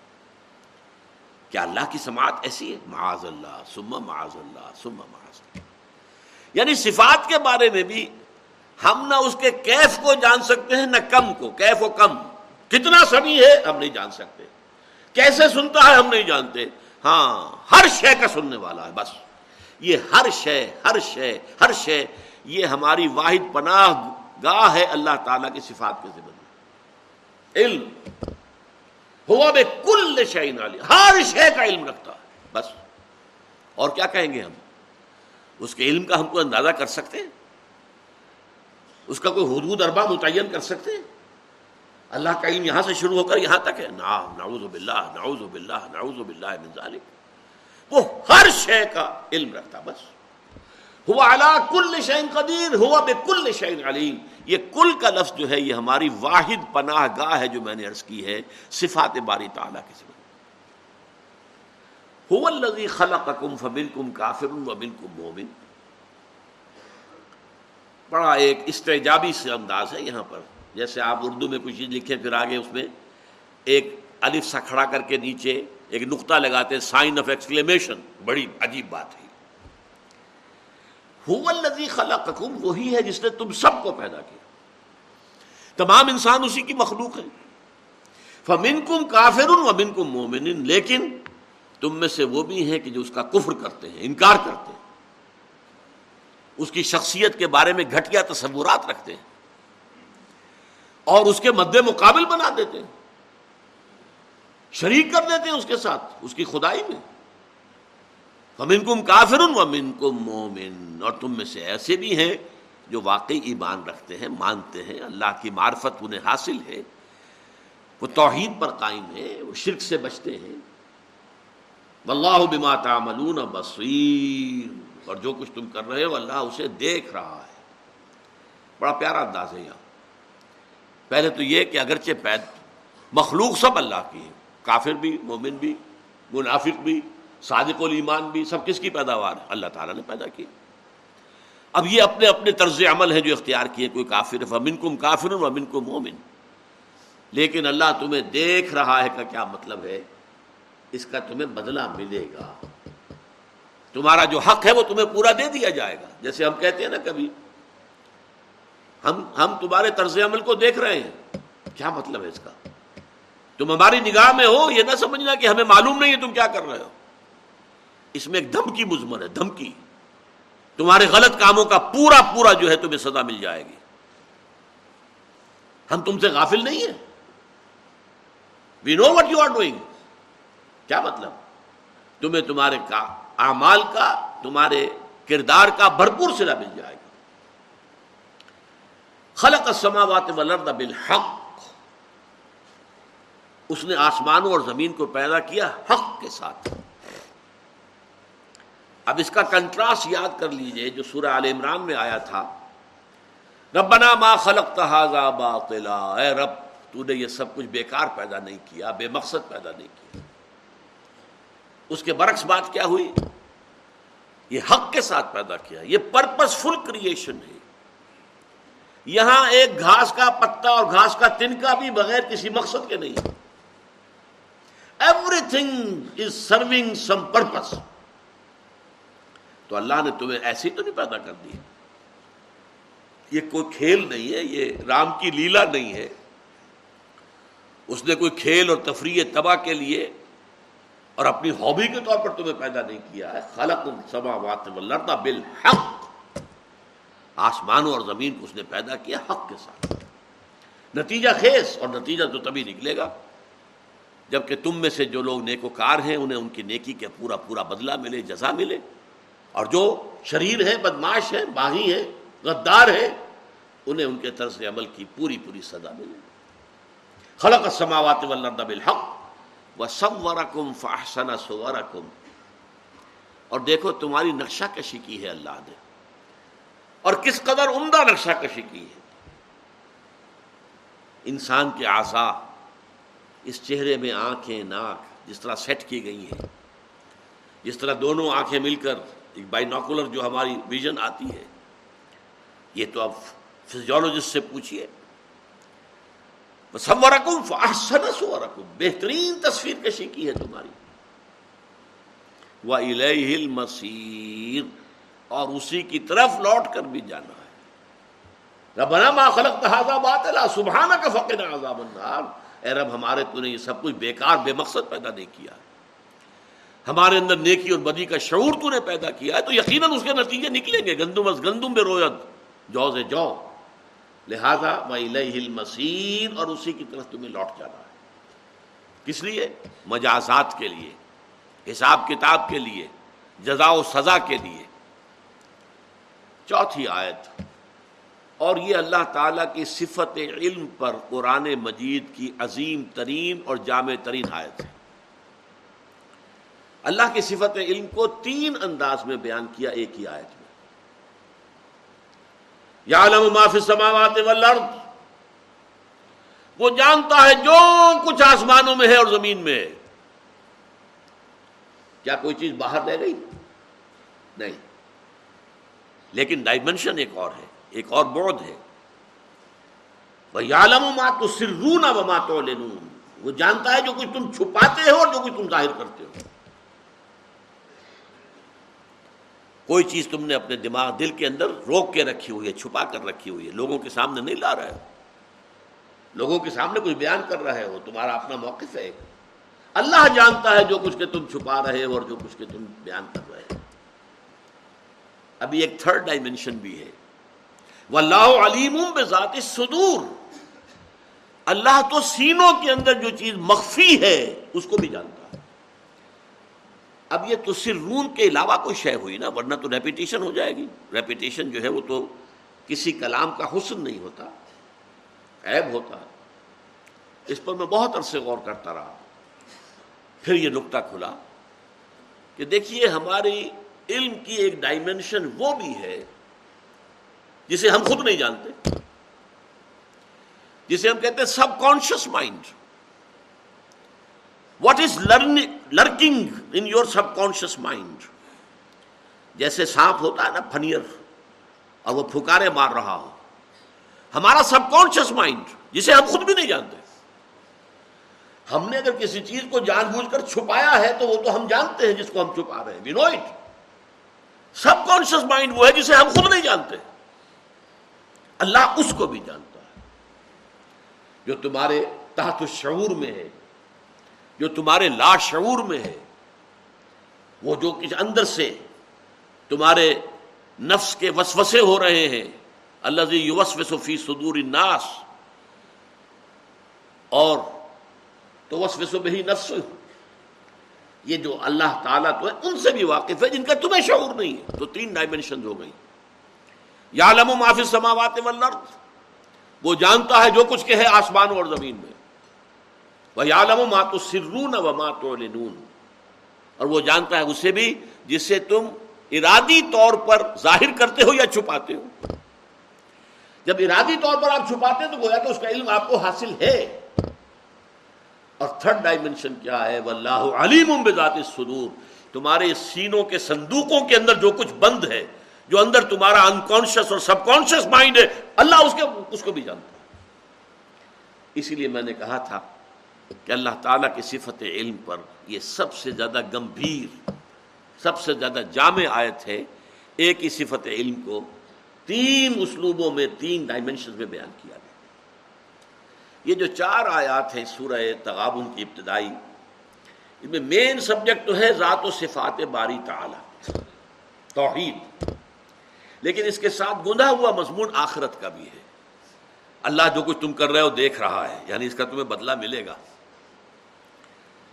[SPEAKER 1] کیا اللہ کی سماعت ایسی ہے؟ معاذ اللہ سما معاذ اللہ سما معاذ اللہ۔ یعنی صفات کے بارے میں بھی ہم نہ اس کے کیف کو جان سکتے ہیں، نہ کم کو۔ کیف و کم۔ کتنا سمی ہے ہم نہیں جان سکتے۔ کیسے سنتا ہے ہم نہیں جانتے۔ ہاں ہر شے کا سننے والا ہے، بس۔ یہ ہر شے ہر شے ہر شے، یہ ہماری واحد پناہ گاہ ہے اللہ تعالی کی صفات کے ذمہ علم، ہوا بے کل شعین علی ہر شے کا علم رکھتا ہے، بس۔ اور کیا کہیں گے ہم؟ اس کے علم کا ہم کو اندازہ کر سکتے ہیں؟ اس کا کوئی حدود اربا متعین کر سکتے ہیں؟ اللہ کا علم یہاں سے شروع ہو کر یہاں تک ہے۔ نا نعوذ باللہ نعوذ باللہ نعوذ باللہ من ذالک۔ وہ ہر شے کا علم رکھتا، بس۔ ہوا کل شعین قدیر، ہوا بے کل شعین علیم۔ یہ کل کا لفظ جو ہے، یہ ہماری واحد پناہ گاہ ہے جو میں نے عرض کی ہے، صفات باری تعالیٰ کے سمجھ الذي خلقكم فمنكم كافر ومنكم مؤمن بڑا ایک استجابی سے انداز ہے یہاں پر۔ جیسے آپ اردو میں کچھ چیز لکھیں، پھر آگے اس میں ایک الف سا کھڑا کر کے نیچے ایک نقطہ لگاتے ہیں سائن آف ایکسکلیمیشن بڑی عجیب بات ہے۔ الذي وہی ہے جس نے تم سب کو پیدا کیا۔ تمام انسان اسی کی مخلوق ہے فمنکم کافر ومنکم مومن لیکن تم میں سے وہ بھی ہیں کہ جو اس کا کفر کرتے ہیں، انکار کرتے ہیں۔ اس کی شخصیت کے بارے میں گھٹیا تصورات رکھتے ہیں اور اس کے مد مقابل بنا دیتے ہیں۔ شریک کر دیتے ہیں اس کے ساتھ، اس کی خدائی میں۔ فمن کم کافر ومن کم مومن اور تم میں سے ایسے بھی ہیں جو واقعی ایمان رکھتے ہیں، مانتے ہیں، اللہ کی معرفت انہیں حاصل ہے۔ وہ توحید پر قائم ہے وہ شرک سے بچتے ہیں۔ واللہ بما تعملون بصیر اور جو کچھ تم کر رہے ہو، اللہ اسے دیکھ رہا ہے۔ بڑا پیارا انداز ہے یہاں۔ پہلے تو یہ کہ اگرچہ پید مخلوق سب اللہ کی ہے کافر بھی، مومن بھی، منافق بھی، صادق الایمان بھی، سب کس کی پیداوار ہے؟ اللہ تعالیٰ نے پیدا کی۔ اب یہ اپنے اپنے طرز عمل ہیں جو اختیار کیے، کوئی کافر ومن کم کافر ومن کو مومن۔ لیکن اللہ تمہیں دیکھ رہا ہے کا کیا مطلب ہے؟ اس کا تمہیں بدلہ ملے گا۔ تمہارا جو حق ہے وہ تمہیں پورا دے دیا جائے گا۔ جیسے ہم کہتے ہیں نا کبھی، ہم ہم تمہارے طرز عمل کو دیکھ رہے ہیں۔ کیا مطلب ہے اس کا؟ تم ہماری نگاہ میں ہو، یہ نہ سمجھنا کہ ہمیں معلوم نہیں ہے تم کیا کر رہے ہو۔ اس میں ایک دھمکی مزمن ہے، دھمکی۔ تمہارے غلط کاموں کا پورا پورا جو ہے تمہیں سزا مل جائے گی۔ ہم تم سے غافل نہیں ہیں۔ We know what you are doing کیا مطلب؟ تمہیں تمہارے کا اعمال کا، تمہارے کردار کا بھرپور سلا مل جائے گا خلق السماوات والارض بالحق۔ اس نے آسمانوں اور زمین کو پیدا کیا حق کے ساتھ۔ اب اس کا کنٹراسٹ یاد کر لیجیے جو سورہ عال عمران میں آیا تھا۔ ربنا ما خلق تحاظا باطلا۔ اے رب، تو نے یہ سب کچھ بیکار پیدا نہیں کیا، بے مقصد پیدا نہیں کیا۔ اس کے برعکس بات کیا ہوئی؟ یہ حق کے ساتھ پیدا کیا، یہ پرپز فل کریشن ہے۔ یہاں ایک گھاس کا پتا اور گھاس کا تنکا بھی بغیر کسی مقصد کے نہیں۔ ہے everything is serving some purpose تو اللہ نے تمہیں ایسی تو نہیں پیدا کر دی؟ یہ کوئی کھیل نہیں ہے، یہ رام کی لیلا نہیں ہے۔ اس نے کوئی کھیل اور تفریح تباہ کے لیے اور اپنی ہابی کے طور پر تمہیں پیدا نہیں کیا ہے۔ خلق السماوات والارض بالحق۔ آسمانوں اور زمین کو اس نے پیدا کیا حق کے ساتھ۔ نتیجہ خیز اور نتیجہ تو تبھی نکلے گا۔ جبکہ تم میں سے جو لوگ نیکوکار ہیں، انہیں ان کی نیکی کے پورا پورا بدلہ ملے، جزا ملے۔ اور جو شریر ہیں بدماش ہیں باغی ہیں، غدار ہیں، انہیں ان کے طرز عمل کی پوری پوری سزا ملے۔ خلق السماوات والارض بالحق وہ سب فاحسن سورکم اور دیکھو، تمہاری نقشہ کشی کی ہے اللہ نے۔ اور کس قدر عمدہ نقشہ کشی کی ہے۔ انسان کے آسا اس چہرے میں آنکھیں ناک جس طرح سیٹ کی گئی ہیں، جس طرح دونوں آنکھیں مل کر ایک بائی نوکولر جو ہماری ویژن آتی ہے۔ یہ تو اب فزیولوجسٹ سے پوچھیے سورکم فاحسن سورکم بہترین تصویر کشی کی ہے تمہاری۔ وہ المسیر اور اسی کی طرف لوٹ کر بھی جانا ہے۔ ربنا ما خلق تحاظا باطلا سبحانہ کا فقر عذاب النار۔ اے رب، ہمارے تو نے یہ سب کچھ بیکار، بے مقصد پیدا نہیں کیا۔ ہمارے اندر نیکی اور بدی کا شعور تو نے پیدا کیا ہے، تو یقیناً اس کے نتیجے نکلیں گے۔ گندم از گندم بے رویت جو سے جو لہذا المسیر اور اسی کی طرف تمہیں لوٹ جانا ہے۔ کس لیے؟ مجازات کے لیے، حساب کتاب کے لیے، جزا و سزا کے لیے۔ چوتھی آیت۔ اور یہ اللہ تعالیٰ کی صفت علم پر قرآن مجید کی عظیم ترین اور جامع ترین آیت ہے۔ اللہ کی صفت علم کو تین انداز میں بیان کیا ایک ہی آیت میں۔ یا علم معاف سماوات والارض۔ وہ جانتا ہے جو کچھ آسمانوں میں ہے اور زمین میں ہے۔ کیا کوئی چیز باہر رہ گئی؟ نہیں۔ لیکن ڈائمنشن ایک اور ہے۔ ایک اور بودھ ہے۔ مات تو سرون اب مات وہ جانتا ہے جو کچھ تم چھپاتے ہو اور جو کچھ تم ظاہر کرتے ہو۔ کوئی چیز تم نے اپنے دماغ، دل کے اندر روک کے رکھی ہوئی ہے، چھپا کر رکھی ہوئی ہے۔ لوگوں کے سامنے نہیں لا رہا ہے۔ لوگوں کے سامنے کچھ بیان کر رہے ہو تمہارا اپنا موقف ہے۔ اللہ جانتا ہے جو کچھ کے تم چھپا رہے ہو اور جو کچھ کے تم بیان کر رہے ہو۔ ابھی ایک تھرڈ ڈائمینشن بھی ہے۔ وہ اللہ علیم ذات صدور اللہ تو سینوں کے اندر جو چیز مخفی ہے، اس کو بھی جانتا ہے۔ اب یہ تو صرف رون کے علاوہ کوئی شے ہوئی نا، ورنہ تو ریپیٹیشن ہو جائے گی۔ ریپیٹیشن جو ہے وہ تو کسی کلام کا حسن نہیں ہوتا، عیب ہوتا اس پر میں بہت عرصے غور کرتا رہا۔ پھر یہ نقطہ کھلا کہ دیکھیے، ہماری علم کی ایک ڈائمنشن وہ بھی ہے جسے ہم خود نہیں جانتے، جسے ہم کہتے ہیں subconscious mind what is lurking in your subconscious mind جیسے سانپ ہوتا ہے نا پھنیر اور وہ پھکارے مار رہا ہو. ہمارا سب کانشیس مائنڈ جسے ہم خود بھی نہیں جانتے. ہم نے اگر کسی چیز کو جان بوجھ کر چھپایا ہے، تو وہ تو ہم جانتے ہیں جس کو ہم چھپا رہے ہیں we know it subconscious mind وہ ہے جسے ہم خود نہیں جانتے. اللہ اس کو بھی جانتا ہے۔ جو تمہارے تحت شعور میں ہے، جو تمہارے لا شعور میں ہے، وہ جو کچھ اندر سے تمہارے نفس کے وسوسے ہو رہے ہیں اللہ فی صدور الناس۔ اور تو وسوسو بہی نفس یہ جو اللہ تعالیٰ تو ہے، ان سے بھی واقف ہے جن کا تمہیں شعور نہیں ہے۔ تو تین ڈائمنشن ہو گئی یا لم معافی سماوات والارض۔ وہ جانتا ہے جو کچھ کہ ہے آسمان اور زمین میں۔ وہ یا لم مات سرون و مات اور وہ جانتا ہے اسے بھی جس سے تم ارادی طور پر ظاہر کرتے ہو یا چھپاتے ہو۔ جب ارادی طور پر آپ چھپاتے ہیں تو گویا کہ اس کا علم آپ کو حاصل ہے۔ اور تھرڈ ڈائمنشن کیا ہے؟ واللہ علیم بذات الصدور۔ تمہارے سینوں کے صندوقوں کے اندر جو کچھ بند ہے جو اندر تمہارا انکانشیس اور سب کانشیس مائنڈ ہے، اللہ اس کے اس کو بھی جانتا ہے۔ اسی لیے میں نے کہا تھا کہ اللہ تعالیٰ کی صفت علم پر یہ سب سے زیادہ گمبھیر، سب سے زیادہ جامع آیت ہے۔ ایک ہی صفت علم کو تین اسلوبوں میں، تین ڈائمنشن میں بیان کیا گیا۔ یہ جو چار آیات ہیں سورہ تغابن کی ابتدائی، ان میں مین سبجیکٹ تو ہے ذات و صفات باری تعالی، توحید۔ لیکن اس کے ساتھ گندا ہوا مضمون آخرت کا بھی ہے۔ اللہ جو کچھ تم کر رہے ہو دیکھ رہا ہے یعنی اس کا تمہیں بدلہ ملے گا۔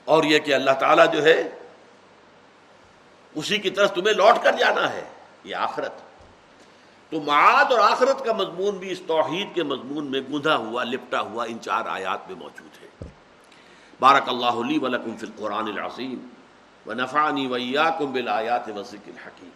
[SPEAKER 1] اور یہ کہ اللہ تعالیٰ جو ہے، اسی کی طرف تمہیں لوٹ کر جانا ہے۔ یہ آخرت۔ تو معاد اور آخرت کا مضمون بھی اس توحید کے مضمون میں گندھا ہوا، لپٹا ہوا ان چار آیات میں موجود ہے۔ بارک اللہ علی ولکم فی القرآن العظیم۔ و نفانی ویا کم بل آیات وسیق الحکیم۔